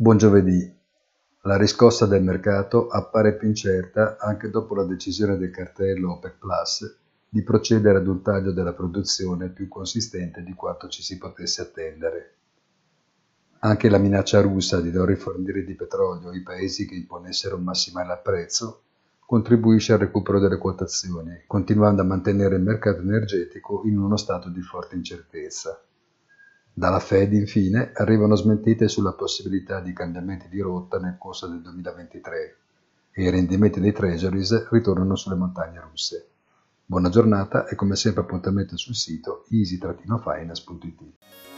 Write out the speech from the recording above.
Buon giovedì. La riscossa del mercato appare più incerta anche dopo la decisione del cartello OPEC Plus di procedere ad un taglio della produzione più consistente di quanto ci si potesse attendere. Anche la minaccia russa di non rifornire di petrolio i paesi che imponessero un massimale al prezzo contribuisce al recupero delle quotazioni, continuando a mantenere il mercato energetico in uno stato di forte incertezza. Dalla Fed, infine, arrivano smentite sulla possibilità di cambiamenti di rotta nel corso del 2023 e i rendimenti dei treasuries ritornano sulle montagne russe. Buona giornata e come sempre appuntamento sul sito easy-finance.it.